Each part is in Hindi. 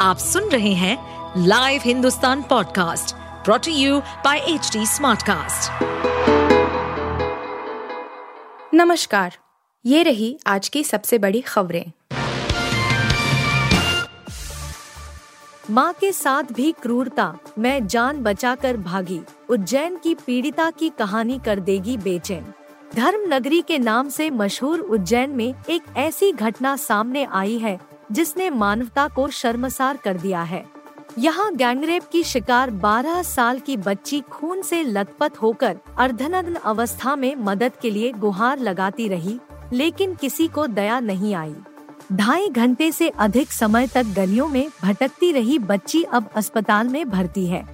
आप सुन रहे हैं live Hindustan podcast brought to you by H Smartcast. नमस्कार ये रही आज की सबसे बड़ी खबरें। माँ के साथ भी क्रूरता मैं जान बचाकर भागी। उज्जैन की पीड़िता की कहानी कर देगी बेचैन। धर्म नगरी के नाम से मशहूर उज्जैन में एक ऐसी घटना सामने आई है जिसने मानवता को शर्मसार कर दिया है। यहाँ गैंगरेप की शिकार 12 साल की बच्ची खून से लथपथ होकर अर्धनग्न अवस्था में मदद के लिए गुहार लगाती रही, लेकिन किसी को दया नहीं आई। ढाई घंटे से अधिक समय तक गलियों में भटकती रही बच्ची अब अस्पताल में भर्ती है।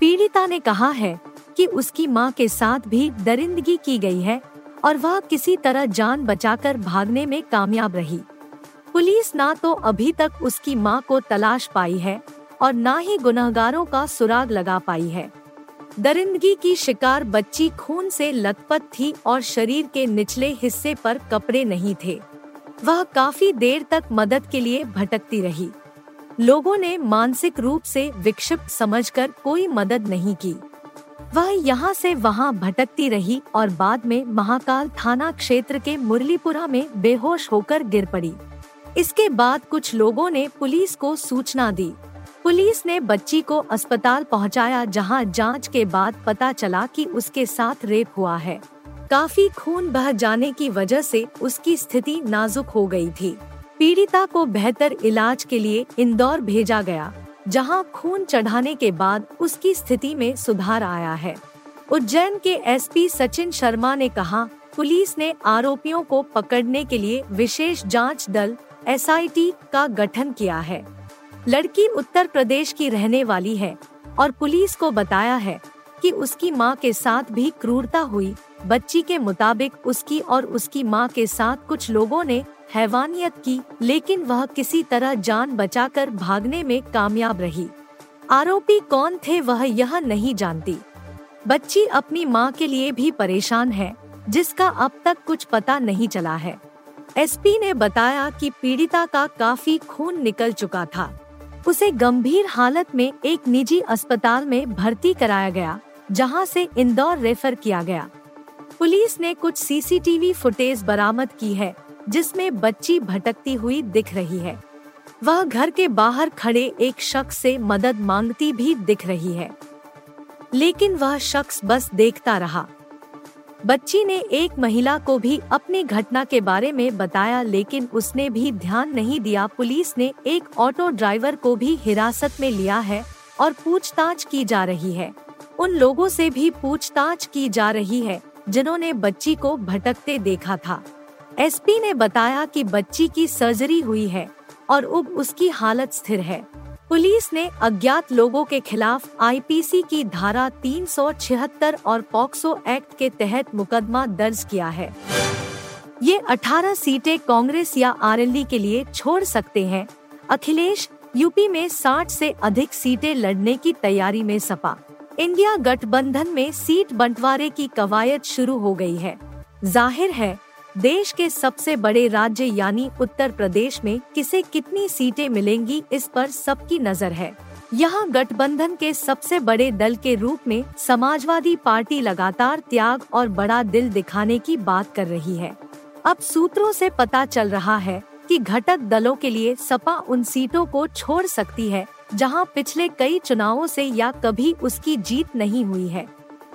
पीड़िता ने कहा है कि उसकी माँ के साथ भी दरिंदगी की गई है और वह किसी तरह जान बचाकर भागने में कामयाब रही। पुलिस ना तो अभी तक उसकी माँ को तलाश पाई है और न ही गुनहगारों का सुराग लगा पाई है। दरिंदगी की शिकार बच्ची खून से लथपथ थी और शरीर के निचले हिस्से पर कपड़े नहीं थे। वह काफ़ी देर तक मदद के लिए भटकती रही। लोगों ने मानसिक रूप से विक्षिप्त समझकर कोई मदद नहीं की। वह यहाँ से वहाँ भटकती रही और बाद में महाकाल थाना क्षेत्र के मुरलीपुरा में बेहोश होकर गिर पड़ी। इसके बाद कुछ लोगों ने पुलिस को सूचना दी। पुलिस ने बच्ची को अस्पताल पहुँचाया, जहाँ जाँच के बाद पता चला कि उसके साथ रेप हुआ है। काफ़ी खून बह जाने की वजह से उसकी स्थिति नाजुक हो गई थी। पीड़िता को बेहतर इलाज के लिए इंदौर भेजा गया, जहाँ खून चढ़ाने के बाद उसकी स्थिति में सुधार आया है। उज्जैन के एसपी सचिन शर्मा ने कहा, पुलिस ने आरोपियों को पकड़ने के लिए विशेष जाँच दल एसआईटी का गठन किया है। लड़की उत्तर प्रदेश की रहने वाली है और पुलिस को बताया है कि उसकी माँ के साथ भी क्रूरता हुई। बच्ची के मुताबिक उसकी और उसकी माँ के साथ कुछ लोगों ने हैवानियत की, लेकिन वह किसी तरह जान बचाकर भागने में कामयाब रही। आरोपी कौन थे वह यह नहीं जानती। बच्ची अपनी माँ के लिए भी परेशान है, जिसका अब तक कुछ पता नहीं चला है। एसपी ने बताया कि पीड़िता का काफ़ी खून निकल चुका था। उसे गंभीर हालत में एक निजी अस्पताल में भर्ती कराया गया, जहाँ से इंदौर रेफर किया गया। पुलिस ने कुछ सीसीटीवी फुटेज बरामद की है, जिसमें बच्ची भटकती हुई दिख रही है। वह घर के बाहर खड़े एक शख्स से मदद मांगती भी दिख रही है। लेकिन वह शख्स बस देखता रहा। बच्ची ने एक महिला को भी अपनी घटना के बारे में बताया, लेकिन उसने भी ध्यान नहीं दिया। पुलिस ने एक ऑटो ड्राइवर को भी हिरासत में लिया है और पूछताछ की जा रही है। उन लोगों से भी पूछताछ की जा रही है, जिन्होंने बच्ची को भटकते देखा था। एसपी ने बताया कि बच्ची की सर्जरी हुई है और अब उसकी हालत स्थिर है। पुलिस ने अज्ञात लोगों के खिलाफ आईपीसी की धारा 376 और पॉक्सो एक्ट के तहत मुकदमा दर्ज किया है। ये 18 सीटें कांग्रेस या आरएलडी के लिए छोड़ सकते हैं। अखिलेश, यूपी में 60 से अधिक सीटें लड़ने की तैयारी में सपा। इंडिया गठबंधन में सीट बंटवारे की कवायद शुरू हो गई है। ज़ाहिर है देश के सबसे बड़े राज्य यानी उत्तर प्रदेश में किसे कितनी सीटें मिलेंगी इस पर सबकी नज़र है। यहाँ गठबंधन के सबसे बड़े दल के रूप में समाजवादी पार्टी लगातार त्याग और बड़ा दिल दिखाने की बात कर रही है। अब सूत्रों से पता चल रहा है कि घटक दलों के लिए सपा उन सीटों को छोड़ सकती है, जहाँ पिछले कई चुनावों से या कभी उसकी जीत नहीं हुई है।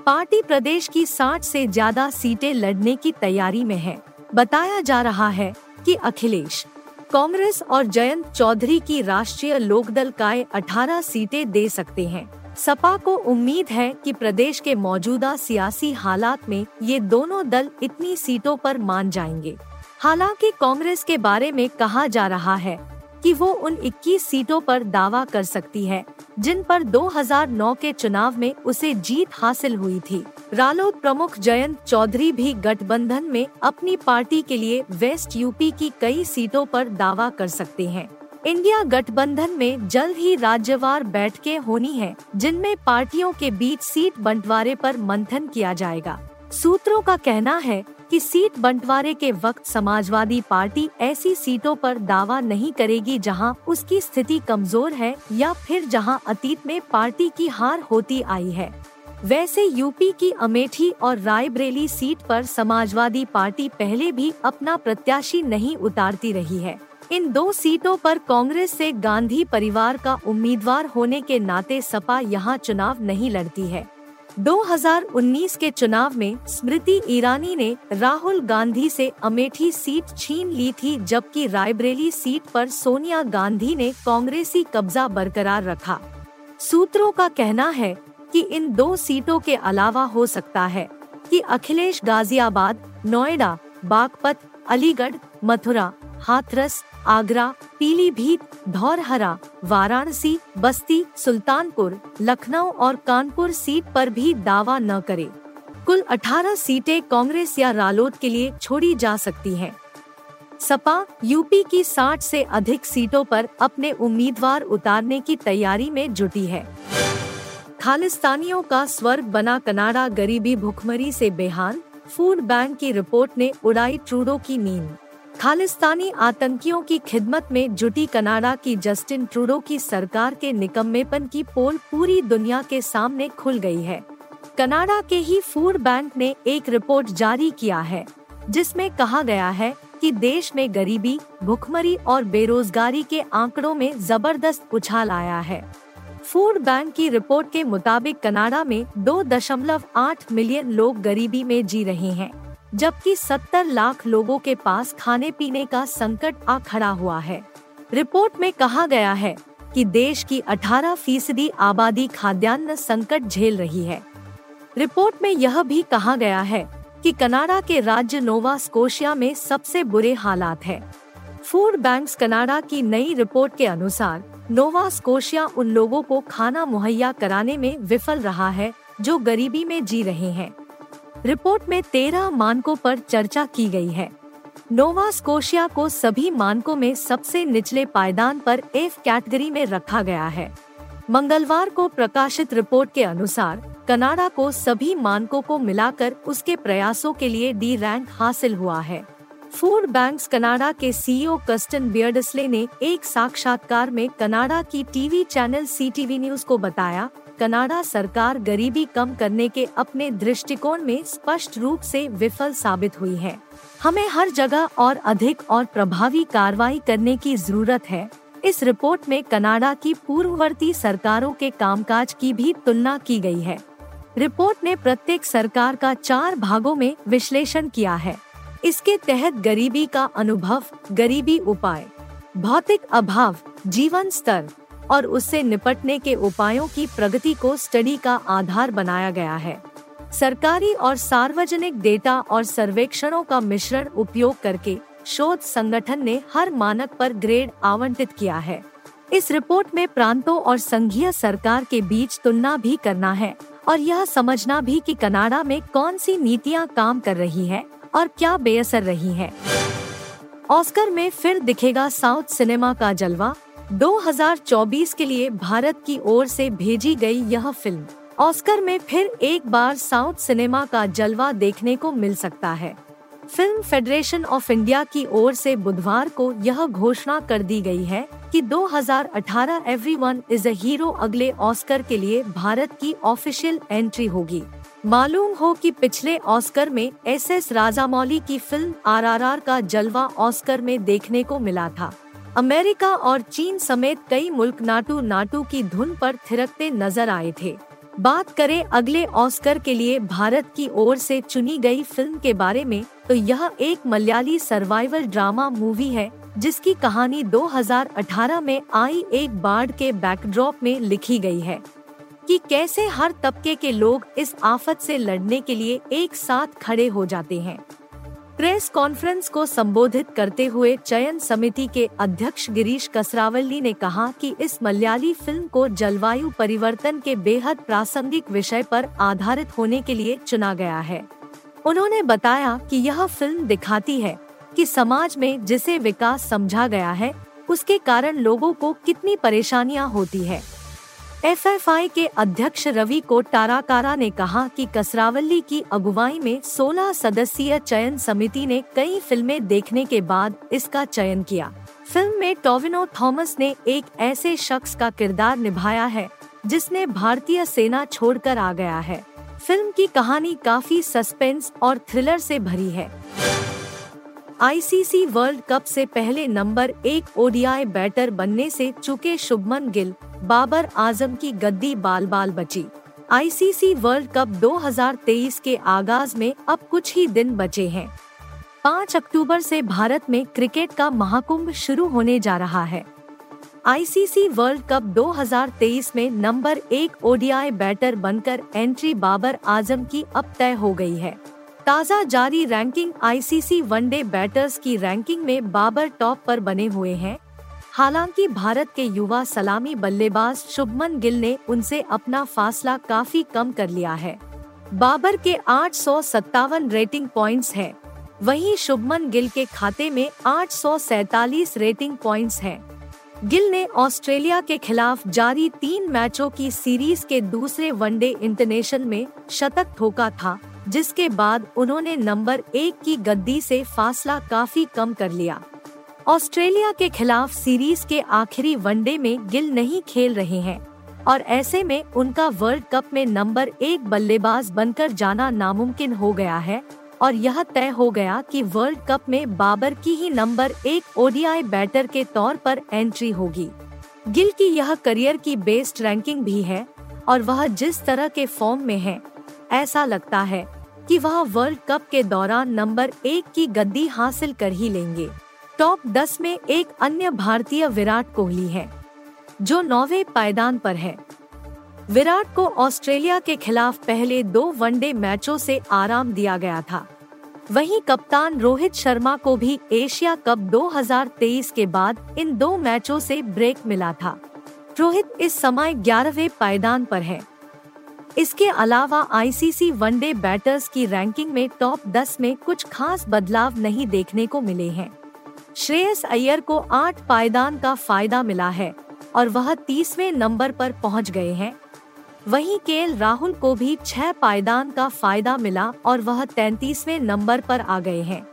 पार्टी प्रदेश की 60 से ज़्यादा सीटें लड़ने की तैयारी में है। बताया जा रहा है कि अखिलेश, कांग्रेस और जयंत चौधरी की राष्ट्रीय लोकदल काय 18 सीटें दे सकते हैं। सपा को उम्मीद है कि प्रदेश के मौजूदा सियासी हालात में ये दोनों दल इतनी सीटों पर मान जाएँगे। हालाँकि कांग्रेस के बारे में कहा जा रहा है कि वो उन 21 सीटों पर दावा कर सकती है जिन पर 2009 के चुनाव में उसे जीत हासिल हुई थी। रालोद प्रमुख जयंत चौधरी भी गठबंधन में अपनी पार्टी के लिए वेस्ट यूपी की कई सीटों पर दावा कर सकते हैं। इंडिया गठबंधन में जल्द ही राज्यवार बैठकें होनी है, जिनमें पार्टियों के बीच सीट बंटवारे पर मंथन किया जाएगा। सूत्रों का कहना है कि सीट बंटवारे के वक्त समाजवादी पार्टी ऐसी सीटों पर दावा नहीं करेगी जहाँ उसकी स्थिति कमज़ोर है या फिर जहाँ अतीत में पार्टी की हार होती आई है। वैसे यूपी की अमेठी और रायबरेली सीट पर समाजवादी पार्टी पहले भी अपना प्रत्याशी नहीं उतारती रही है। इन दो सीटों पर कांग्रेस से गांधी परिवार का उम्मीदवार होने के नाते सपा यहाँ चुनाव नहीं लड़ती है। 2019 के चुनाव में स्मृति ईरानी ने राहुल गांधी से अमेठी सीट छीन ली थी, जबकि रायबरेली सीट पर सोनिया गांधी ने कांग्रेसी कब्जा बरकरार रखा। सूत्रों का कहना है कि इन दो सीटों के अलावा हो सकता है कि अखिलेश गाजियाबाद, नोएडा, बागपत, अलीगढ़, मथुरा, हाथरस आगरा, पीलीभीत, धौरहरा, वाराणसी, बस्ती, सुल्तानपुर, लखनऊ और कानपुर सीट पर भी दावा न करे। कुल 18 सीटें कांग्रेस या रालोद के लिए छोड़ी जा सकती हैं। सपा, यूपी की 60 से अधिक सीटों पर अपने उम्मीदवार उतारने की तैयारी में जुटी है। खालिस्तानियों का स्वर्ग बना कनाडा गरीबी भुखमरी से बेहाल, फ़ूड बैंक की रिपोर्ट ने उड़ाई ट्रूडो की नींद। खालिस्तानी आतंकियों की खिदमत में जुटी कनाडा की जस्टिन ट्रूडो की सरकार के निकम्मेपन की पोल पूरी दुनिया के सामने खुल गई है। कनाडा के ही फ़ूड बैंक ने एक रिपोर्ट जारी किया है, जिसमें कहा गया है कि देश में गरीबी, भुखमरी और बेरोजगारी के आंकड़ों में ज़बरदस्त उछाल आया है। फ़ूड बैंक की रिपोर्ट के मुताबिक कनाडा में दो दशमलव आठ मिलियन लोग गरीबी में जी रहे हैं। जबकि 70 लाख लोगों के पास खाने पीने का संकट आ खड़ा हुआ है। रिपोर्ट में कहा गया है कि देश की 18 फ़ीसदी आबादी खाद्यान्न संकट झेल रही है। रिपोर्ट में यह भी कहा गया है कि कनाडा के राज्य नोवा स्कोशिया में सबसे बुरे हालात है। फ़ूड बैंक्स कनाडा की नई रिपोर्ट के अनुसार, नोवा स्कोशिया उन लोगों को खाना मुहैया कराने में विफल रहा है जो गरीबी में जी रहे हैं। रिपोर्ट में तेरह मानकों पर चर्चा की गई है। नोवा स्कोशिया को सभी मानकों में सबसे निचले पायदान पर एफ़ कैटेगरी में रखा गया है। मंगलवार को प्रकाशित रिपोर्ट के अनुसार, कनाडा को सभी मानकों को मिलाकर उसके प्रयासों के लिए डी रैंक हासिल हुआ है। फ़ूड बैंक्स कनाडा के सीईओ कस्टन बियर्डसले ने एक साक्षात्कार में कनाडा की TV channel C CTV news को बताया कनाडा सरकार गरीबी कम करने के अपने दृष्टिकोण में स्पष्ट रूप से विफल साबित हुई है। हमें हर जगह और अधिक और प्रभावी कार्रवाई करने की ज़रूरत है। इस रिपोर्ट में कनाडा की पूर्ववर्ती सरकारों के कामकाज की भी तुलना की गई है। रिपोर्ट ने प्रत्येक सरकार का चार भागों में विश्लेषण किया है। इसके तहत गरीबी का अनुभव, गरीबी उपाय, भौतिक अभाव, जीवन स्तर और उससे निपटने के उपायों की प्रगति को स्टडी का आधार बनाया गया है। सरकारी और सार्वजनिक डेटा और सर्वेक्षणों का मिश्रण उपयोग करके शोध संगठन ने हर मानक पर ग्रेड आवंटित किया है। इस रिपोर्ट में प्रांतों और संघीय सरकार के बीच तुलना भी करना है और यह समझना भी कि कनाडा में कौन सी नीतियाँ काम कर रही है और क्या बेअसर रही है। ऑस्कर में फिर दिखेगा साउथ सिनेमा का जलवा 2024 के लिए भारत की ओर से भेजी गई यह फ़िल्म ऑस्कर में फिर एक बार साउथ सिनेमा का जलवा देखने को मिल सकता है। फ़िल्म फेडरेशन ऑफ़ इंडिया की ओर से बुधवार को यह घोषणा कर दी गई है कि 2018 एवरीवन इज़ अ हीरो अगले ऑस्कर के लिए भारत की ऑफिशियल एंट्री होगी। मालूम हो कि पिछले ऑस्कर में एस एस राजामौली की फ़िल्म आरआरआर का जलवा ऑस्कर में देखने को मिला था। अमेरिका और चीन समेत कई मुल्क नाटू नाटू की धुन पर थिरकते नज़र आए थे। बात करें अगले ऑस्कर के लिए भारत की ओर से चुनी गई फ़िल्म के बारे में तो यह एक मलयाली सर्वाइवल ड्रामा मूवी है, जिसकी कहानी 2018 में आई एक बाढ़ के बैकड्रॉप में लिखी गई है। कि कैसे हर तबके के लोग इस आफत से लड़ने के लिए एक साथ खड़े हो जाते हैं। प्रेस कॉन्फ्रेंस को संबोधित करते हुए चयन समिति के अध्यक्ष गिरीश कसरावल्ली ने कहा कि इस मलयाली फ़िल्म को जलवायु परिवर्तन के बेहद प्रासंगिक विषय पर आधारित होने के लिए चुना गया है। उन्होंने बताया कि यह फ़िल्म दिखाती है कि समाज में जिसे विकास समझा गया है, उसके कारण लोगों को कितनी परेशानियाँ होती है। एफएफआई के अध्यक्ष रवि कोटाराकारा ने कहा कि कसरावली की अगुवाई में 16 सदस्यीय चयन समिति ने कई फ़िल्में देखने के बाद इसका चयन किया। फ़िल्म में टोविनो थॉमस ने एक ऐसे शख्स का किरदार निभाया है, जिसने भारतीय सेना छोड़कर आ गया है। फ़िल्म की कहानी काफ़ी सस्पेंस और थ्रिलर से भरी है। आईसीसी वर्ल्ड कप से पहले नंबर एक ओडीआई बैटर बनने से चुके शुभमन गिल बाबर आज़म की गद्दी बाल बाल बची। आईसीसी वर्ल्ड कप 2023 के आगाज़ में अब कुछ ही दिन बचे हैं। 5 अक्टूबर से भारत में क्रिकेट का महाकुंभ शुरू होने जा रहा है। आईसीसी वर्ल्ड कप 2023 में नंबर एक ओडीआई बैटर बनकर एंट्री बाबर आज़म की अब तय हो गई है। ताज़ा जारी ranking ICC one day batters की रैंकिंग में बाबर टॉप पर बने हुए हैं। हालाँकि भारत के युवा सलामी बल्लेबाज शुभमन गिल ने उनसे अपना फासला काफ़ी कम कर लिया है। बाबर के आठ सौ सत्तावन रेटिंग पॉइंट्स हैं, वहीं शुभमन गिल के खाते में आठ रेटिंग पॉइंट्स हैं। गिल ने ऑस्ट्रेलिया के खिलाफ जारी तीन मैचों की सीरीज़ के दूसरे वनडे इंटरनेशनल में शतक ठोका था जिसके बाद उन्होंने नंबर एक की गद्दी से फासला काफ़ी कम कर लिया। ऑस्ट्रेलिया के खिलाफ सीरीज़ के आखिरी वनडे में गिल नहीं खेल रहे हैं, और ऐसे में उनका वर्ल्ड कप में नंबर एक बल्लेबाज बनकर जाना नामुमकिन हो गया है, और यह तय हो गया कि वर्ल्ड कप में बाबर की ही नंबर एक ओडीआई बैटर के तौर पर एंट्री होगी। गिल की यह करियर की बेस्ट रैंकिंग भी है, और वह जिस तरह के फॉर्म में है, ऐसा लगता है कि वह वर्ल्ड कप के दौरान नंबर एक की गद्दी हासिल कर ही लेंगे। टॉप दस में एक अन्य भारतीय विराट कोहली है, जो नौवे पायदान पर है। विराट को ऑस्ट्रेलिया के खिलाफ पहले दो वनडे मैचों से आराम दिया गया था। वहीं कप्तान रोहित शर्मा को भी एशिया कप 2023 के बाद इन दो मैचों से ब्रेक मिला था। रोहित इस समय ग्यारहवे पायदान पर है। इसके अलावा आईसीसी वनडे बैटर्स की रैंकिंग में टॉप 10 में कुछ खास बदलाव नहीं देखने को मिले हैं। श्रेयस अय्यर को आठ पायदान का फ़ायदा मिला है और वह तीसवें नंबर पर पहुँच गए हैं। वहीं के राहुल को भी छह पायदान का फ़ायदा मिला और वह तैतीसवें नंबर पर आ गए हैं।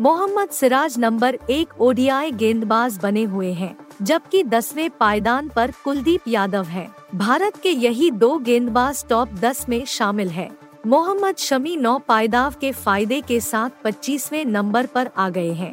मोहम्मद सिराज नंबर एक ओडीआई गेंदबाज बने हुए हैं, जबकि दसवें पायदान पर कुलदीप यादव हैं। भारत के यही दो गेंदबाज टॉप दस में शामिल है। मोहम्मद शमी नौ पायदाव के फ़ायदे के साथ पच्चीसवें नंबर पर आ गए हैं।